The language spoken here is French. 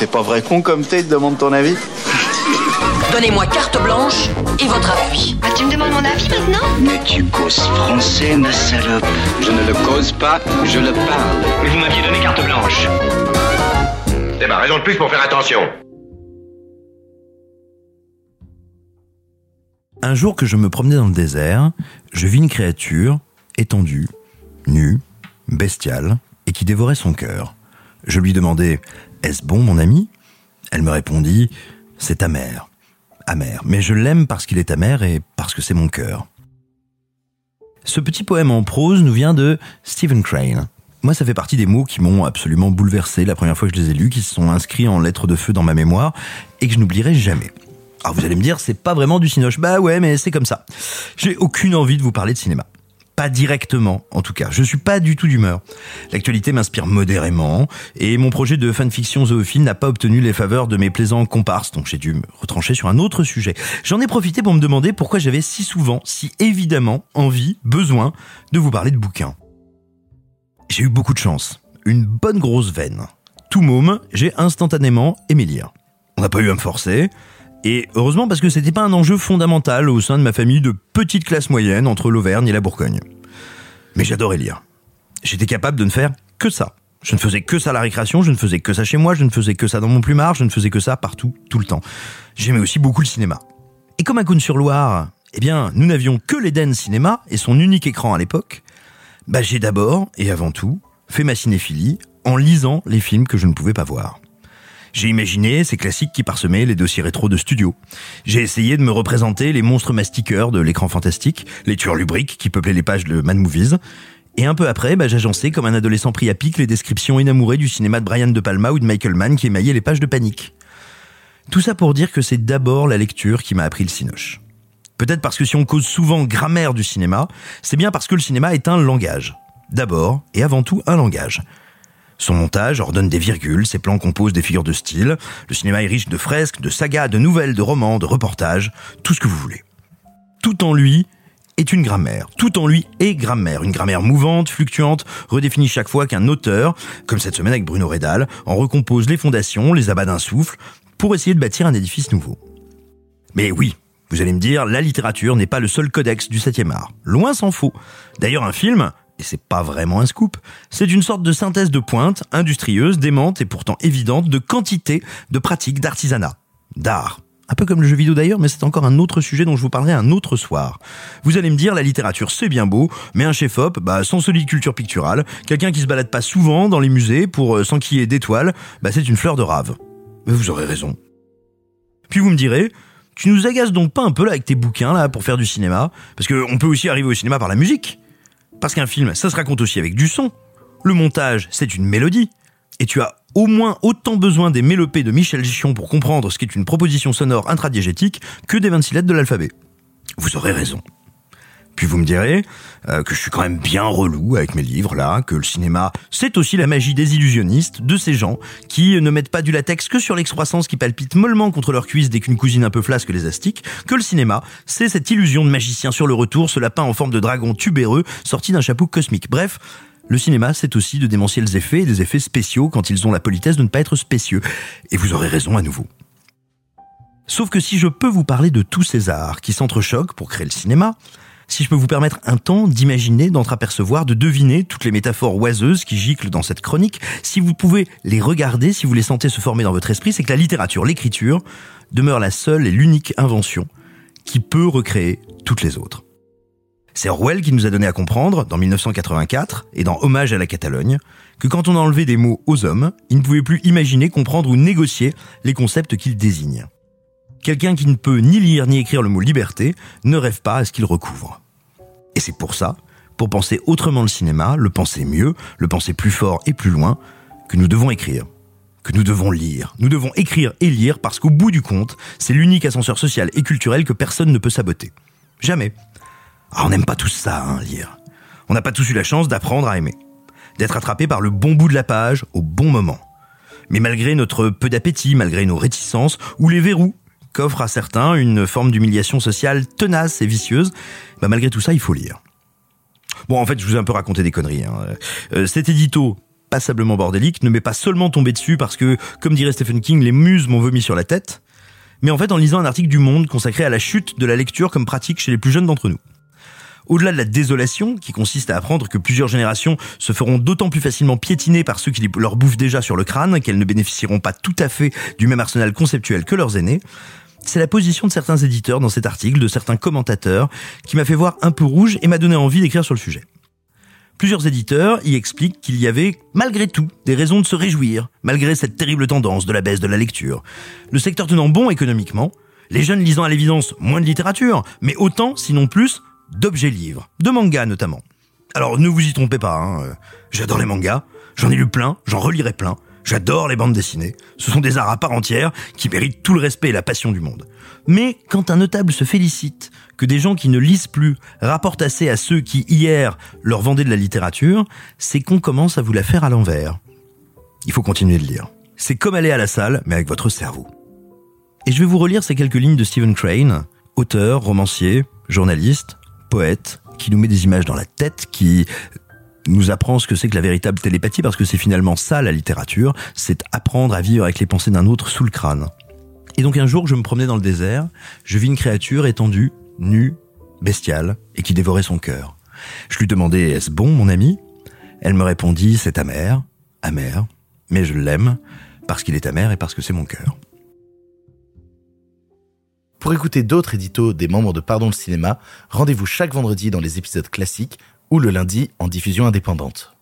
C'est pas vrai con comme t'es, demande ton avis Donnez-moi carte blanche et votre appui. Ah, tu me demandes mon avis maintenant Mais tu causes français, ma salope. Je ne le cause pas, je le parle. Mais vous m'aviez donné carte blanche. C'est ma raison de plus pour faire attention. Un jour que je me promenais dans le désert, je vis une créature étendue, nue, bestiale, et qui dévorait son cœur. Je lui demandai Est-ce bon, mon ami? Elle me répondit C'est amer. Amer. Mais je l'aime parce qu'il est amer et parce que c'est mon cœur. Ce petit poème en prose nous vient de Stephen Crane. Moi, ça fait partie des mots qui m'ont absolument bouleversé la première fois que je les ai lus, qui se sont inscrits en lettres de feu dans ma mémoire et que je n'oublierai jamais. Alors vous allez me dire, c'est pas vraiment du cinoche. Bah ouais, mais c'est comme ça. J'ai aucune envie de vous parler de cinéma. Pas directement, en tout cas. Je suis pas du tout d'humeur. L'actualité m'inspire modérément, et mon projet de fanfiction zoophile n'a pas obtenu les faveurs de mes plaisants comparses, donc j'ai dû me retrancher sur un autre sujet. J'en ai profité pour me demander pourquoi j'avais si souvent, si évidemment, envie, besoin de vous parler de bouquins. J'ai eu beaucoup de chance. Une bonne grosse veine. Tout môme, j'ai instantanément aimé lire. On n'a pas eu à me forcer, et heureusement parce que c'était pas un enjeu fondamental au sein de ma famille de petite classe moyenne entre l'Auvergne et la Bourgogne. Mais j'adorais lire. J'étais capable de ne faire que ça. Je ne faisais que ça à la récréation, je ne faisais que ça chez moi, je ne faisais que ça dans mon plumard, je ne faisais que ça partout, tout le temps. J'aimais aussi beaucoup le cinéma. Et comme à Cône-sur-Loire, eh bien, nous n'avions que l'Eden Cinéma et son unique écran à l'époque, bah j'ai d'abord et avant tout fait ma cinéphilie en lisant les films que je ne pouvais pas voir. J'ai imaginé ces classiques qui parsemaient les dossiers rétro de studio. J'ai essayé de me représenter les monstres mastiqueurs de l'écran fantastique, les tueurs lubriques qui peuplaient les pages de Mad Movies. Et un peu après, bah, j'agençais comme un adolescent pris à pic les descriptions inamourées du cinéma de Brian De Palma ou de Michael Mann qui émaillaient les pages de panique. Tout ça pour dire que c'est d'abord la lecture qui m'a appris le cinoche. Peut-être parce que si on cause souvent grammaire du cinéma, c'est bien parce que le cinéma est un langage. D'abord et avant tout un langage. Son montage ordonne des virgules, ses plans composent des figures de style. Le cinéma est riche de fresques, de sagas, de nouvelles, de romans, de reportages, tout ce que vous voulez. Tout en lui est une grammaire. Tout en lui est grammaire. Une grammaire mouvante, fluctuante, redéfinie chaque fois qu'un auteur, comme cette semaine avec Bruno Redal, en recompose les fondations, les abats d'un souffle, pour essayer de bâtir un édifice nouveau. Mais oui, vous allez me dire, la littérature n'est pas le seul codex du 7e art. Loin s'en faut. D'ailleurs, un film, et c'est pas vraiment un scoop, c'est une sorte de synthèse de pointe, industrieuse, démente et pourtant évidente de quantité de pratiques d'artisanat, d'art. Un peu comme le jeu vidéo d'ailleurs, mais c'est encore un autre sujet dont je vous parlerai un autre soir. Vous allez me dire, la littérature c'est bien beau, mais un chef-op, bah, sans solide culture picturale, quelqu'un qui se balade pas souvent dans les musées pour euh, s'enquiller d'étoiles, bah, c'est une fleur de rave. Mais vous aurez raison. Puis vous me direz, tu nous agaces donc pas un peu avec tes bouquins là pour faire du cinéma? Parce qu'on peut aussi arriver au cinéma par la musique. Parce qu'un film, ça se raconte aussi avec du son. Le montage, c'est une mélodie. Et tu as au moins autant besoin des mélopées de Michel Gichon pour comprendre ce qu'est une proposition sonore intradiégétique que des 26 lettres de l'alphabet. Vous aurez raison. Puis vous me direz euh, que je suis quand même bien relou avec mes livres là, que le cinéma c'est aussi la magie des illusionnistes, de ces gens qui ne mettent pas du latex que sur l'excroissance qui palpite mollement contre leur cuisse dès qu'une cousine un peu flasque les astique, que le cinéma c'est cette illusion de magicien sur le retour, ce lapin en forme de dragon tubéreux sorti d'un chapeau cosmique. Bref, le cinéma, c'est aussi de démentiels effets et des effets spéciaux quand ils ont la politesse de ne pas être spécieux. Et vous aurez raison à nouveau. Sauf que si je peux vous parler de tous ces arts qui s'entrechoquent pour créer le cinéma, si je peux vous permettre un temps d'imaginer, d'entreapercevoir, de deviner toutes les métaphores oiseuses qui giclent dans cette chronique, si vous pouvez les regarder, si vous les sentez se former dans votre esprit, c'est que la littérature, l'écriture, demeure la seule et l'unique invention qui peut recréer toutes les autres. C'est Orwell qui nous a donné à comprendre, dans 1984, et dans Hommage à la Catalogne, que quand on a enlevé des mots aux hommes, il ne pouvait plus imaginer, comprendre ou négocier les concepts qu'ils désignent. Quelqu'un qui ne peut ni lire ni écrire le mot liberté ne rêve pas à ce qu'il recouvre. Et c'est pour ça, pour penser autrement le cinéma, le penser mieux, le penser plus fort et plus loin, que nous devons écrire, que nous devons lire. Nous devons écrire et lire parce qu'au bout du compte, c'est l'unique ascenseur social et culturel que personne ne peut saboter. Jamais. Ah, on n'aime pas tous ça, hein, lire. On n'a pas tous eu la chance d'apprendre à aimer. D'être attrapé par le bon bout de la page au bon moment. Mais malgré notre peu d'appétit, malgré nos réticences ou les verrous qu'offre à certains une forme d'humiliation sociale tenace et vicieuse, bah malgré tout ça, il faut lire. Bon, en fait, je vous ai un peu raconté des conneries. Hein. Euh, cet édito, passablement bordélique ne m'est pas seulement tombé dessus parce que, comme dirait Stephen King, les muses m'ont vomi sur la tête, mais en fait en lisant un article du Monde consacré à la chute de la lecture comme pratique chez les plus jeunes d'entre nous. Au-delà de la désolation, qui consiste à apprendre que plusieurs générations se feront d'autant plus facilement piétiner par ceux qui leur bouffent déjà sur le crâne qu'elles ne bénéficieront pas tout à fait du même arsenal conceptuel que leurs aînés, c'est la position de certains éditeurs dans cet article, de certains commentateurs, qui m'a fait voir un peu rouge et m'a donné envie d'écrire sur le sujet. Plusieurs éditeurs y expliquent qu'il y avait, malgré tout, des raisons de se réjouir, malgré cette terrible tendance de la baisse de la lecture. Le secteur tenant bon économiquement, les jeunes lisant à l'évidence moins de littérature, mais autant, sinon plus, d'objets livres, de mangas notamment. Alors ne vous y trompez pas, hein, euh, j'adore les mangas, j'en ai lu plein, j'en relirai plein, j'adore les bandes dessinées, ce sont des arts à part entière qui méritent tout le respect et la passion du monde. Mais quand un notable se félicite que des gens qui ne lisent plus rapportent assez à ceux qui hier leur vendaient de la littérature, c'est qu'on commence à vous la faire à l'envers. Il faut continuer de lire. C'est comme aller à la salle, mais avec votre cerveau. Et je vais vous relire ces quelques lignes de Stephen Crane, auteur, romancier, journaliste, poète qui nous met des images dans la tête, qui nous apprend ce que c'est que la véritable télépathie, parce que c'est finalement ça la littérature, c'est apprendre à vivre avec les pensées d'un autre sous le crâne. Et donc un jour, je me promenais dans le désert, je vis une créature étendue, nue, bestiale, et qui dévorait son cœur. Je lui demandais, est-ce bon, mon ami? Elle me répondit, c'est amer, amer, mais je l'aime, parce qu'il est amer et parce que c'est mon cœur. Pour écouter d'autres éditos des membres de Pardon le cinéma, rendez-vous chaque vendredi dans les épisodes classiques ou le lundi en diffusion indépendante.